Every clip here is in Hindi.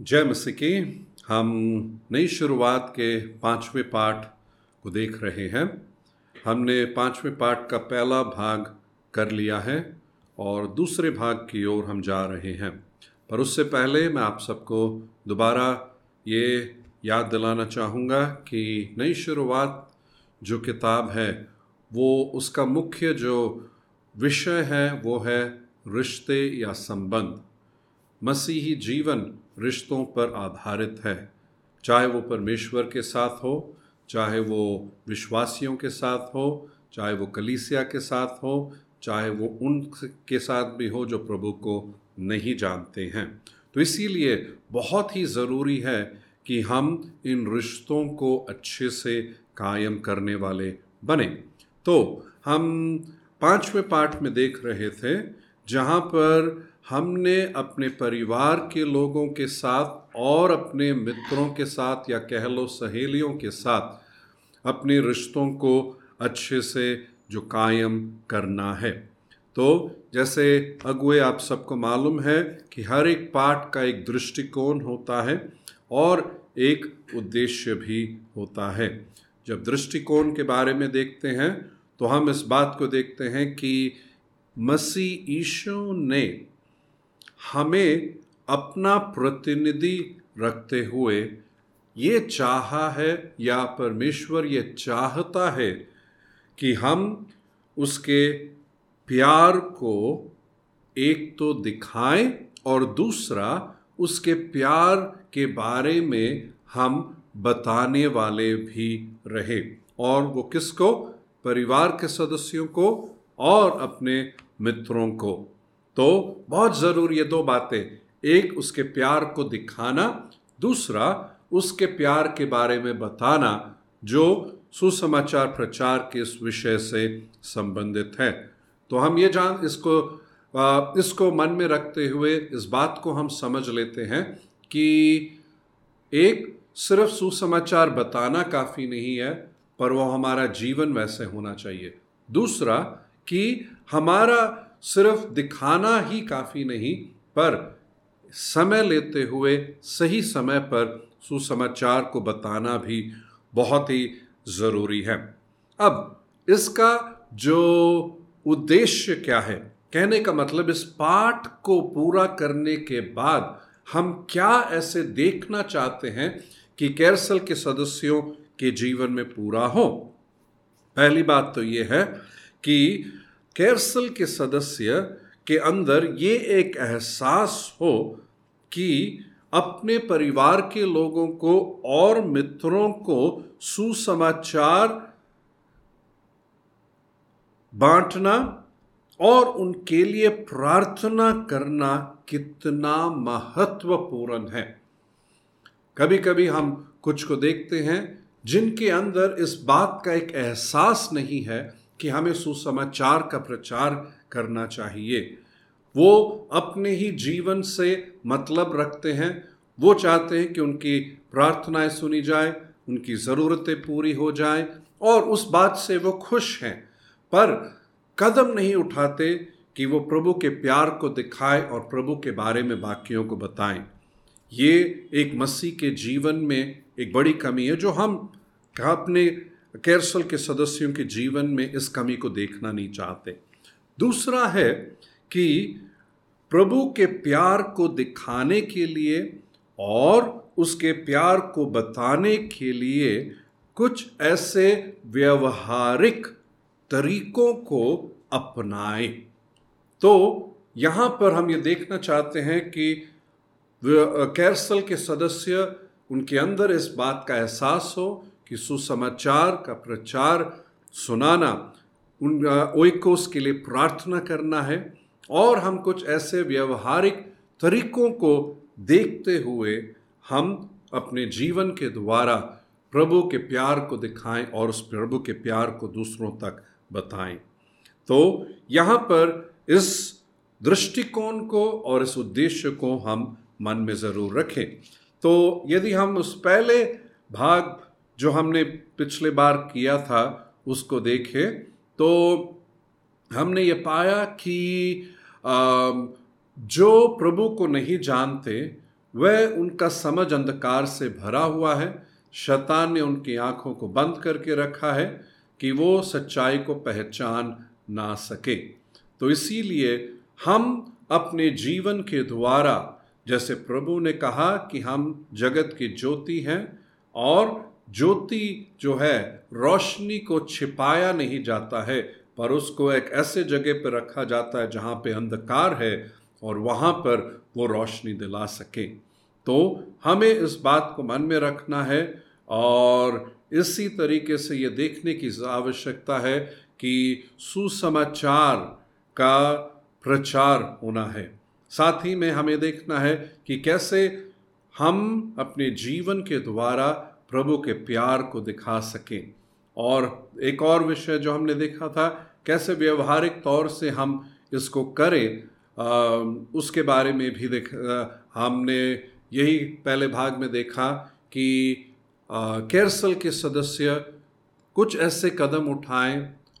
जय मसीह की हम नई शुरुआत के पाँचवें पाठ को देख रहे हैं। हमने पाँचवें पाठ का पहला भाग कर लिया है और दूसरे भाग की ओर हम जा रहे हैं। पर उससे पहले मैं आप सबको दोबारा ये याद दिलाना चाहूँगा कि नई शुरुआत जो किताब है, वो उसका मुख्य जो विषय है, वो है रिश्ते या संबंध। मसीही जीवन रिश्तों पर आधारित है। चाहे वो परमेश्वर के साथ हो, चाहे वो विश्वासियों के साथ हो, चाहे वो कलीसिया के साथ हो, चाहे वो उन के साथ भी हो जो प्रभु को नहीं जानते हैं। तो इसीलिए बहुत ही ज़रूरी है कि हम इन रिश्तों को अच्छे से कायम करने वाले बने। तो हम पाँचवें पाठ में देख रहे थे, जहाँ पर हमने अपने परिवार के लोगों के साथ और अपने मित्रों के साथ या कह लो सहेलियों के साथ अपने रिश्तों को अच्छे से जो कायम करना है। तो जैसे अगुए आप सबको मालूम है कि हर एक पाठ का एक दृष्टिकोण होता है और एक उद्देश्य भी होता है। जब दृष्टिकोण के बारे में देखते हैं तो हम इस बात को देखते हैं कि मसीह ईशु ने हमें अपना प्रतिनिधि रखते हुए ये चाहा है या परमेश्वर ये चाहता है कि हम उसके प्यार को एक तो दिखाएँ और दूसरा उसके प्यार के बारे में हम बताने वाले भी रहे और वो किसको? परिवार के सदस्यों को और अपने मित्रों को। तो बहुत ज़रूरी है दो बातें, एक उसके प्यार को दिखाना, दूसरा उसके प्यार के बारे में बताना, जो सुसमाचार प्रचार के इस विषय से संबंधित है। तो हम ये जान, इसको इसको मन में रखते हुए इस बात को हम समझ लेते हैं कि एक सिर्फ़ सुसमाचार बताना काफ़ी नहीं है, पर वो हमारा जीवन वैसे होना चाहिए। दूसरा कि हमारा सिर्फ़ दिखाना ही काफ़ी नहीं, पर समय लेते हुए, सही समय पर सुसमाचार को बताना भी बहुत ही ज़रूरी है। अब, इसका जो उद्देश्य क्या है? कहने का मतलब इस पाठ को पूरा करने के बाद हम क्या ऐसे देखना चाहते हैं कि कैरसल के सदस्यों के जीवन में पूरा हो? पहली बात तो ये है कि कैरसल के सदस्य के अंदर ये एक एहसास हो कि अपने परिवार के लोगों को और मित्रों को सुसमाचार बांटना और उनके लिए प्रार्थना करना कितना महत्वपूर्ण है। कभी कभी हम कुछ को देखते हैं जिनके अंदर इस बात का एक एहसास नहीं है कि हमें सुसमाचार का प्रचार करना चाहिए। वो अपने ही जीवन से मतलब रखते हैं। वो चाहते हैं कि उनकी प्रार्थनाएँ सुनी जाए, उनकी ज़रूरतें पूरी हो जाए और उस बात से वो खुश हैं। पर कदम नहीं उठाते कि वो प्रभु के प्यार को दिखाए और प्रभु के बारे में बाकियों को बताएँ। ये एक मसीह के जीवन में एक बड़ी कमी है जो हम अपने कैरसल के सदस्यों के जीवन में इस कमी को देखना नहीं चाहते। दूसरा है कि प्रभु के प्यार को दिखाने के लिए और उसके प्यार को बताने के लिए कुछ ऐसे व्यवहारिक तरीकों को अपनाएँ। तो यहाँ पर हम ये देखना चाहते हैं कि कैरसल के सदस्य, उनके अंदर इस बात का एहसास हो कि सुसमाचार का प्रचार सुनाना, उन ओइकोस के लिए प्रार्थना करना है और हम कुछ ऐसे व्यवहारिक तरीकों को देखते हुए हम अपने जीवन के द्वारा प्रभु के प्यार को दिखाएँ और उस प्रभु के प्यार को दूसरों तक बताएँ। तो यहाँ पर इस दृष्टिकोण को और इस उद्देश्य को हम मन में ज़रूर रखें। तो यदि हम उस पहले भाग जो हमने पिछले बार किया था, उसको देखे। तो हमने ये पाया कि जो प्रभु को नहीं जानते, वह उनका समझ अंधकार से भरा हुआ है। शैतान ने उनकी आँखों को बंद करके रखा है कि वो सच्चाई को पहचान ना सके। तो इसीलिए हम अपने जीवन के द्वारा, जैसे प्रभु ने कहा कि हम जगत की ज्योति हैं और ज्योति जो है, रोशनी को छिपाया नहीं जाता है, पर उसको एक ऐसे जगह पर रखा जाता है जहाँ पे अंधकार है और वहाँ पर वो रोशनी दिला सके। तो हमें इस बात को मन में रखना है और इसी तरीके से ये देखने की आवश्यकता है कि सुसमाचार का प्रचार होना है। साथ ही में हमें देखना है कि कैसे हम अपने जीवन के द्वारा प्रभु के प्यार को दिखा सकें। और एक और विषय जो हमने देखा था कैसे व्यवहारिक तौर से हम इसको करें आ, उसके बारे में भी देख आ, हमने यही पहले भाग में देखा कि कैरसल के सदस्य कुछ ऐसे कदम उठाएँ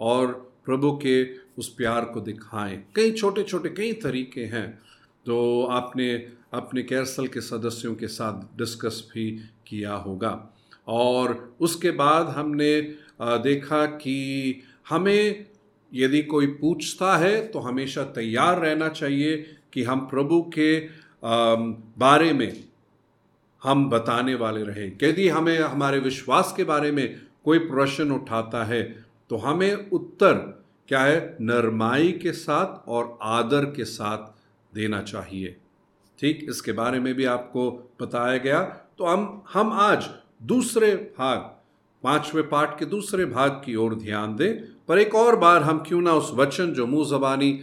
और प्रभु के उस प्यार को दिखाएँ। कई छोटे छोटे कई तरीके हैं तो आपने अपने कैरसल के सदस्यों के साथ डिस्कस भी किया होगा। और उसके बाद हमने देखा कि हमें यदि कोई पूछता है तो हमेशा तैयार रहना चाहिए कि हम प्रभु के बारे में हम बताने वाले रहे। यदि हमें, हमारे विश्वास के बारे में कोई प्रश्न उठाता है तो हमें उत्तर क्या है? नरमाई के साथ और आदर के साथ देना चाहिए। ठीक? इसके बारे में भी आपको बताया गया। तो हम हम आज दूसरे भाग, पाँचवें पाठ के दूसरे भाग की ओर ध्यान दें। पर एक और बार हम क्यों ना उस वचन, जो मुँह जबानी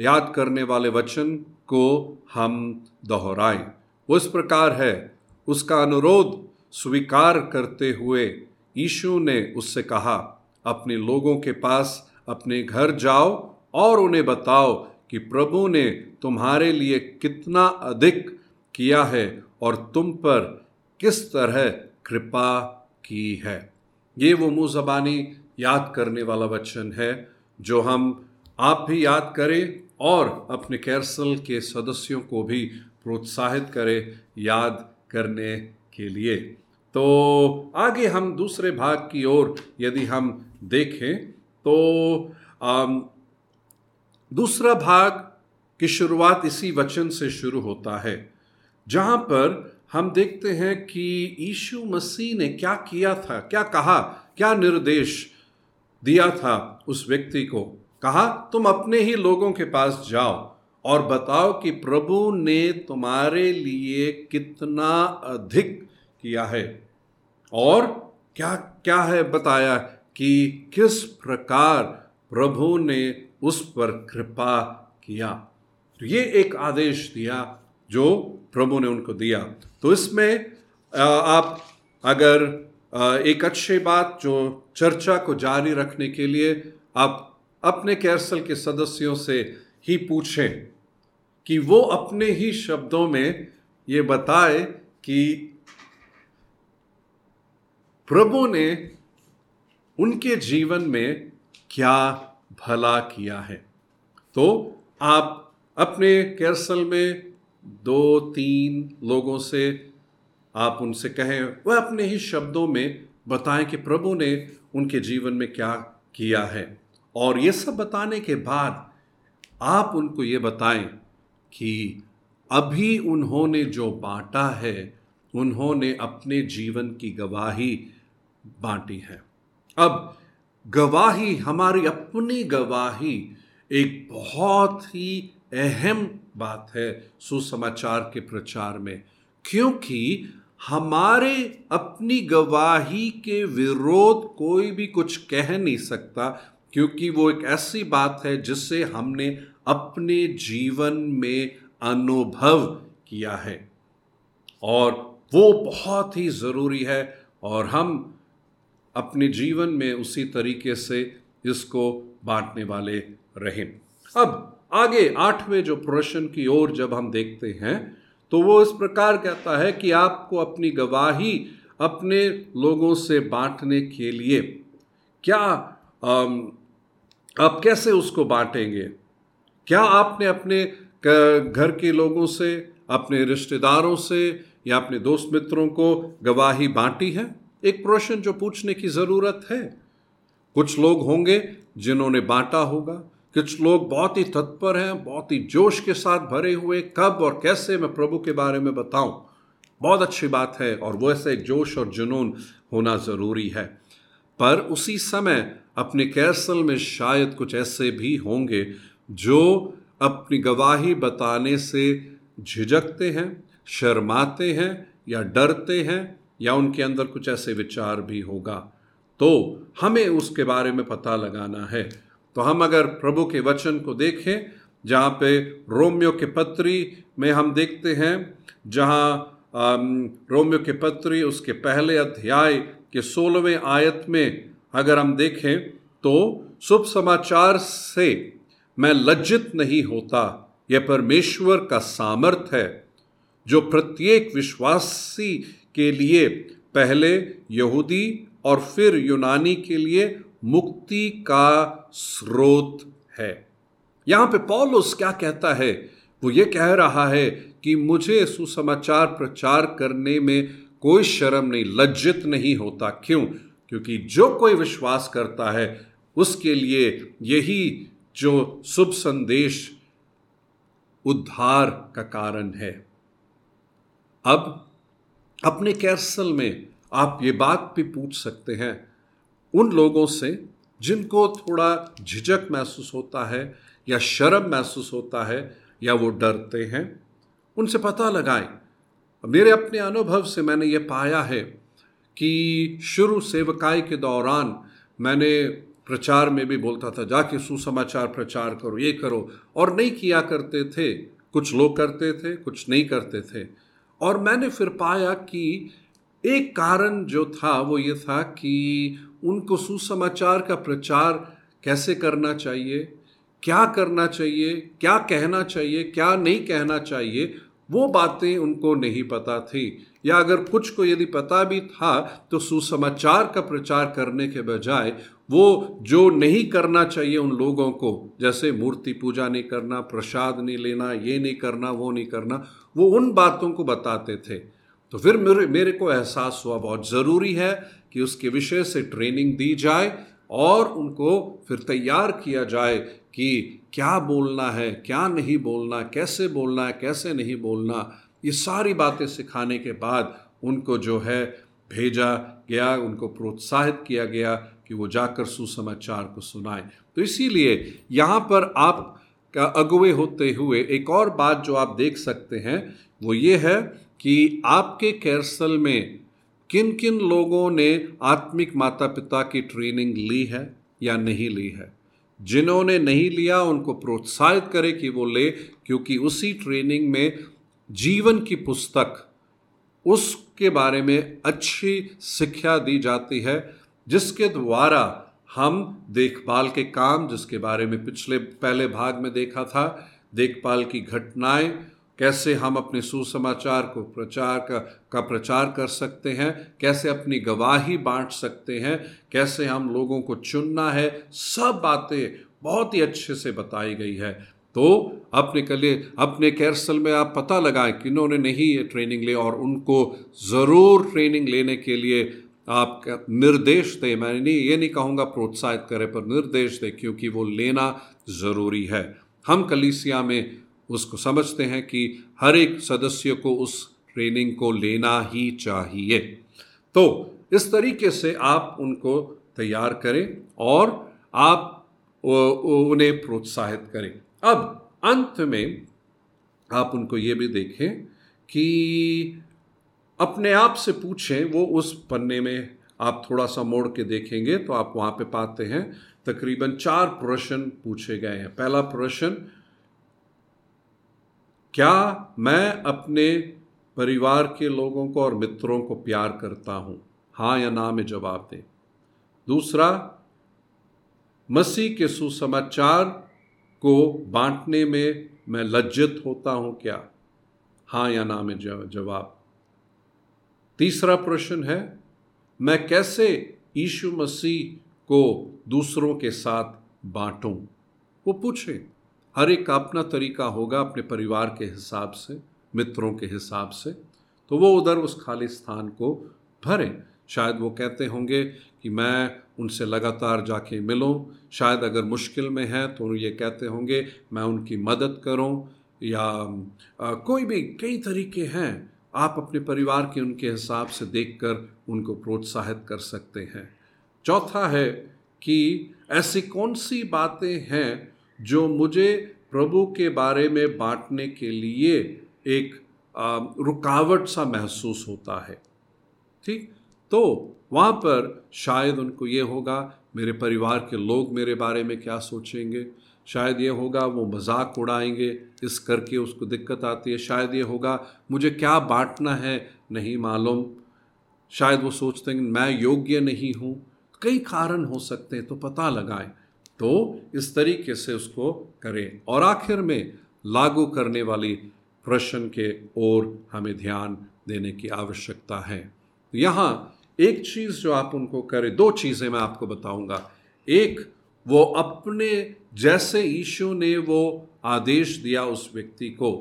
याद करने वाले वचन को हम दोहराएँ। वो इस प्रकार है। उसका अनुरोध स्वीकार करते हुए यीशु ने उससे कहा, अपने लोगों के पास अपने घर जाओ और उन्हें बताओ कि प्रभु ने तुम्हारे लिए कितना अधिक किया है और तुम पर किस तरह कृपा की है? ये वो मुँह जबानी याद करने वाला वचन है जो हम आप भी याद करें और अपने कैरसल के सदस्यों को भी प्रोत्साहित करें याद करने के लिए। तो आगे हम दूसरे भाग की ओर यदि हम देखें तो आम, दूसरा भाग की शुरुआत इसी वचन से शुरू होता है जहाँ पर हम देखते हैं कि यीशु मसीह ने क्या किया था, क्या कहा, क्या निर्देश दिया था उस व्यक्ति को। कहा, तुम अपने ही लोगों के पास जाओ और बताओ कि प्रभु ने तुम्हारे लिए कितना अधिक किया है और क्या क्या है बताया कि किस प्रकार प्रभु ने उस पर कृपा किया? तो ये एक आदेश दिया जो प्रभु ने उनको दिया। तो इसमें आप अगर एक अच्छी बात जो चर्चा को जारी रखने के लिए आप अपने कैरसल के सदस्यों से ही पूछें कि वो अपने ही शब्दों में ये बताए कि प्रभु ने उनके जीवन में क्या भला किया है। तो आप अपने कैरसल में दो, तीन लोगों से आप उनसे कहें, वह अपने ही शब्दों में बताएँ कि प्रभु ने उनके जीवन में क्या किया है। और ये सब बताने के बाद आप उनको ये बताएँ कि अभी उन्होंने जो बांटा है, उन्होंने अपने जीवन की गवाही बांटी है। अब गवाही, हमारी अपनी गवाही एक बहुत ही अहम बात है सुसमाचार के प्रचार में, क्योंकि हमारे अपनी गवाही के विरोध कोई भी कुछ कह नहीं सकता, क्योंकि वो एक ऐसी बात है जिससे हमने अपने जीवन में अनुभव किया है। और वो बहुत ही ज़रूरी है, और हम अपने जीवन में उसी तरीके से इसको बांटने वाले रहें। अब आगे आठवें जो प्रश्न की ओर जब हम देखते हैं तो वो इस प्रकार कहता है कि आपको अपनी गवाही अपने लोगों से बांटने के लिए क्या आप कैसे उसको बांटेंगे? क्या आपने अपने घर के लोगों से, अपने रिश्तेदारों से या अपने दोस्त मित्रों को गवाही बांटी है? एक प्रश्न जो पूछने की ज़रूरत है। कुछ लोग होंगे जिन्होंने बांटा होगा। कुछ लोग बहुत ही तत्पर हैं, बहुत ही जोश के साथ भरे हुए, कब और कैसे मैं प्रभु के बारे में बताऊँ? बहुत अच्छी बात है और वो ऐसे जोश और जुनून होना ज़रूरी है। पर उसी समय अपने कैसल में शायद कुछ ऐसे भी होंगे जो अपनी गवाही बताने से झिझकते हैं, शर्माते हैं या डरते हैं या उनके अंदर कुछ ऐसे विचार भी होगा। तो हमें उसके बारे में पता लगाना है। तो हम अगर प्रभु के वचन को देखें, जहाँ पे रोमियो के पत्री में हम देखते हैं, जहाँ रोमियो के पत्री उसके पहले अध्याय के सोलहवें आयत में अगर हम देखें तो शुभ समाचार से मैं लज्जित नहीं होता। यह परमेश्वर का सामर्थ है, जो प्रत्येक विश्वासी के लिए, पहले यहूदी और फिर यूनानी के लिए मुक्ति का स्रोत है। यहाँ पे पौलुस क्या कहता है? वो ये कह रहा है कि मुझे सुसमाचार प्रचार करने में कोई शर्म नहीं, लज्जित नहीं होता। क्यों? क्योंकि जो कोई विश्वास करता है, उसके लिए यही जो शुभ संदेश उद्धार का कारण है। अब, अपने कैसल में आप ये बात भी पूछ सकते हैं उन लोगों से जिनको थोड़ा झिझक महसूस होता है या शर्म महसूस होता है या वो डरते हैं, उनसे पता लगाएँ। मेरे अपने अनुभव से मैंने ये पाया है कि शुरू सेवकाई के दौरान मैंने प्रचार में भी बोलता था, जाके सुसमाचार प्रचार करो, ये करो। और नहीं किया करते थे। कुछ लोग करते थे, कुछ नहीं करते थे। और मैंने फिर पाया कि एक कारण जो था वो ये था कि उनको सुसमाचार का प्रचार कैसे करना चाहिए? क्या करना चाहिए? क्या कहना चाहिए? क्या नहीं कहना चाहिए? वो बातें उनको नहीं पता थी। या अगर कुछ को यदि पता भी था तो सुसमाचार का प्रचार करने के बजाय वो जो नहीं करना चाहिए उन लोगों को, जैसे मूर्ति पूजा नहीं करना, प्रसाद नहीं लेना, ये नहीं करना, वो नहीं करना, वो उन बातों को बताते थे। तो फिर मेरे मेरे को एहसास हुआ, बहुत ज़रूरी है कि उसके विषय से ट्रेनिंग दी जाए और उनको फिर तैयार किया जाए कि क्या बोलना है, क्या नहीं बोलना, कैसे बोलना है, कैसे नहीं बोलना, ये सारी बातें सिखाने के बाद उनको जो है भेजा गया, उनको प्रोत्साहित किया गया कि वो जाकर सुसमाचार को सुनाएँ। तो इसीलिए यहाँ पर आप का अगुए होते हुए एक और बात जो आप देख सकते हैं, वो ये है कि आपके कैरसल में किन किन लोगों ने आत्मिक माता पिता की ट्रेनिंग ली है या नहीं ली है? जिन्होंने नहीं लिया, उनको प्रोत्साहित करें कि वो ले, क्योंकि उसी ट्रेनिंग में जीवन की पुस्तक, उसके बारे में अच्छी शिक्षा दी जाती है, जिसके द्वारा हम देखभाल के काम, जिसके बारे में पिछले, पहले भाग में देखा था, देखभाल की घटनाएँ कैसे हम अपने सुसमाचार को प्रचार का का प्रचार कर सकते हैं? कैसे अपनी गवाही बांट सकते हैं? कैसे हम लोगों को चुनना है? सब बातें बहुत ही अच्छे से बताई गई है। तो अपने कले अपने कैरसल में आप पता लगाएँ कि इन्होंने नहीं ये ट्रेनिंग ली और उनको ज़रूर ट्रेनिंग लेने के लिए आप निर्देश दें। मैं नहीं, ये नहीं कहूँगा प्रोत्साहित करें, पर निर्देश दें क्योंकि वो लेना ज़रूरी है। हम कलीसिया में उसको समझते हैं कि हर एक सदस्य को उस ट्रेनिंग को लेना ही चाहिए। तो इस तरीके से आप उनको तैयार करें और आप उन्हें प्रोत्साहित करें। अब अंत में आप उनको ये भी देखें कि अपने आप से पूछें, वो उस पन्ने में आप थोड़ा सा मोड़ के देखेंगे तो आप वहाँ पे पाते हैं, तकरीबन चार प्रश्न पूछे गए हैं। पहला प्रश्न क्या मैं अपने परिवार के लोगों को और मित्रों को प्यार करता हूँ? हाँ या ना में जवाब दें। दूसरा, मसीह के सुसमाचार को बांटने में मैं लज्जित होता हूँ क्या? हाँ या ना में जवाब। तीसरा प्रश्न है, मैं कैसे यीशु मसीह को दूसरों के साथ बांटूं? वो पूछें। हर एक का अपना तरीका होगा अपने परिवार के हिसाब से मित्रों के हिसाब से। तो वो उधर उस खाली स्थान को भरें। शायद वो कहते होंगे कि मैं उनसे लगातार जाके मिलूं। शायद अगर मुश्किल में है तो ये कहते होंगे मैं उनकी मदद करूँ। या आ, कोई भी कई तरीके हैं। आप अपने परिवार के उनके हिसाब से देखकर उनको प्रोत्साहित कर सकते हैं। चौथा है कि ऐसी कौन सी बातें हैं जो मुझे प्रभु के बारे में बांटने के लिए एक रुकावट सा महसूस होता है। ठीक? तो वहाँ पर शायद उनको ये होगा, मेरे परिवार के लोग मेरे बारे में क्या सोचेंगे? शायद ये होगा, वो मज़ाक उड़ाएँगे, इस करके उसको दिक्कत आती है। शायद ये होगा, मुझे क्या बांटना है नहीं मालूम। शायद वो सोचते हैं, मैं योग्य नहीं हूँ। कई कारण हो सकते हैं तो पता लगाएँ। तो इस तरीके से उसको करें। और आखिर में लागू करने वाली प्रश्न के ओर हमें ध्यान देने की आवश्यकता है। यहाँ एक चीज़ जो आप उनको करें, दो चीज़ें मैं आपको बताऊँगा। एक, वो अपने जैसे ईशु ने वो आदेश दिया उस व्यक्ति को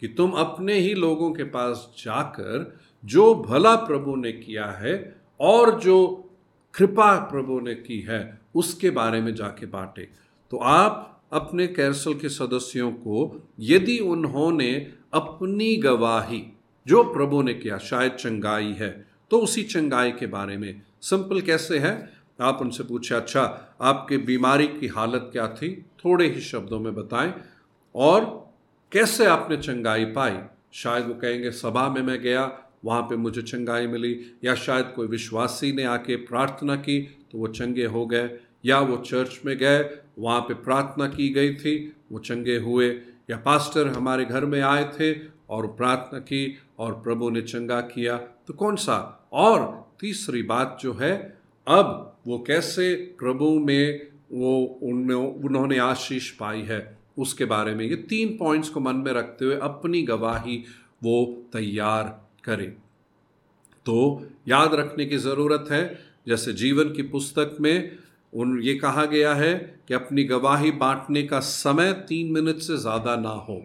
कि तुम अपने ही लोगों के पास जाकर जो भला प्रभु ने किया है और जो कृपा प्रभु ने की है उसके बारे में जाके बांटे। तो आप अपने कैरसल के सदस्यों को, यदि उन्होंने अपनी गवाही, जो प्रभु ने किया, शायद चंगाई है तो उसी चंगाई के बारे में सिंपल कैसे है? आप उनसे पूछे अच्छा आपके बीमारी की हालत क्या थी? थोड़े ही शब्दों में बताएँ। और, कैसे आपने चंगाई पाई? शायद वो कहेंगे, सभा में मैं गया, वहाँ पे मुझे चंगाई मिली। या शायद कोई विश्वासी ने आके प्रार्थना की तो वो चंगे हो गए। या वो चर्च में गए, वहाँ पे प्रार्थना की गई थी, वो चंगे हुए, या पास्टर हमारे घर में आए थे और प्रार्थना की और प्रभु ने चंगा किया। तो कौन सा? और तीसरी बात जो है, अब वो कैसे प्रभु में वो उनमें उन्होंने आशीष पाई है, उसके बारे में ये तीन पॉइंट्स को मन में रखते हुए अपनी गवाही वो तैयार करें। तो याद रखने की ज़रूरत है, जैसे जीवन की पुस्तक में उन, ये कहा गया है कि अपनी गवाही बांटने का समय तीन मिनट से ज़्यादा ना हो।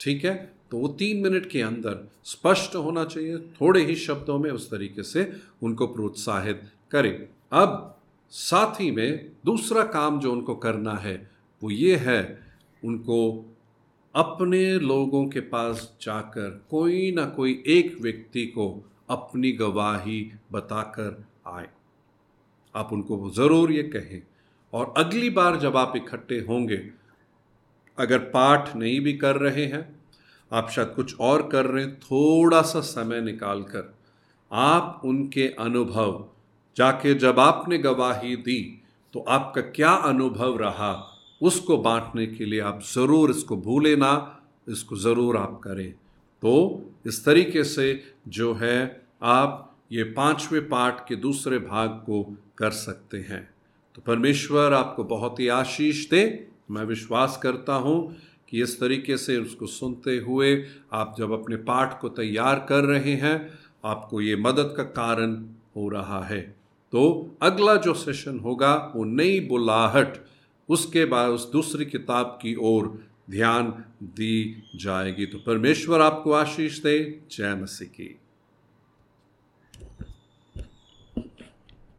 ठीक है? तो वो तीन मिनट के अंदर स्पष्ट होना चाहिए, थोड़े ही शब्दों में उस तरीके से उनको प्रोत्साहित करें। अब साथ ही में दूसरा काम जो उनको करना है, वो ये है, उनको अपने लोगों के पास जाकर कोई ना कोई एक व्यक्ति को अपनी गवाही बताकर आए। आप उनको ज़रूर ये कहें। और अगली बार जब आप इकट्ठे होंगे, अगर पाठ नहीं भी कर रहे हैं, आप शायद कुछ और कर रहे हैं, थोड़ा सा समय निकाल कर आप उनके अनुभव, जाके जब आपने गवाही दी तो आपका क्या अनुभव रहा, उसको बांटने के लिए आप ज़रूर इसको भूले ना, इसको ज़रूर आप करें। तो इस तरीके से जो है, आप ये पाँचवें पाठ के दूसरे भाग को कर सकते हैं। तो परमेश्वर आपको बहुत ही आशीष दे। मैं विश्वास करता हूँ कि इस तरीके से उसको सुनते हुए आप जब अपने पाठ को तैयार कर रहे हैं, आपको ये मदद का कारण हो रहा है। तो अगला जो सेशन होगा, वो नई बुलाहट, उसके बाद उस दूसरी किताब की ओर ध्यान दी जाएगी। तो परमेश्वर आपको आशीष दे। जय मसीह की।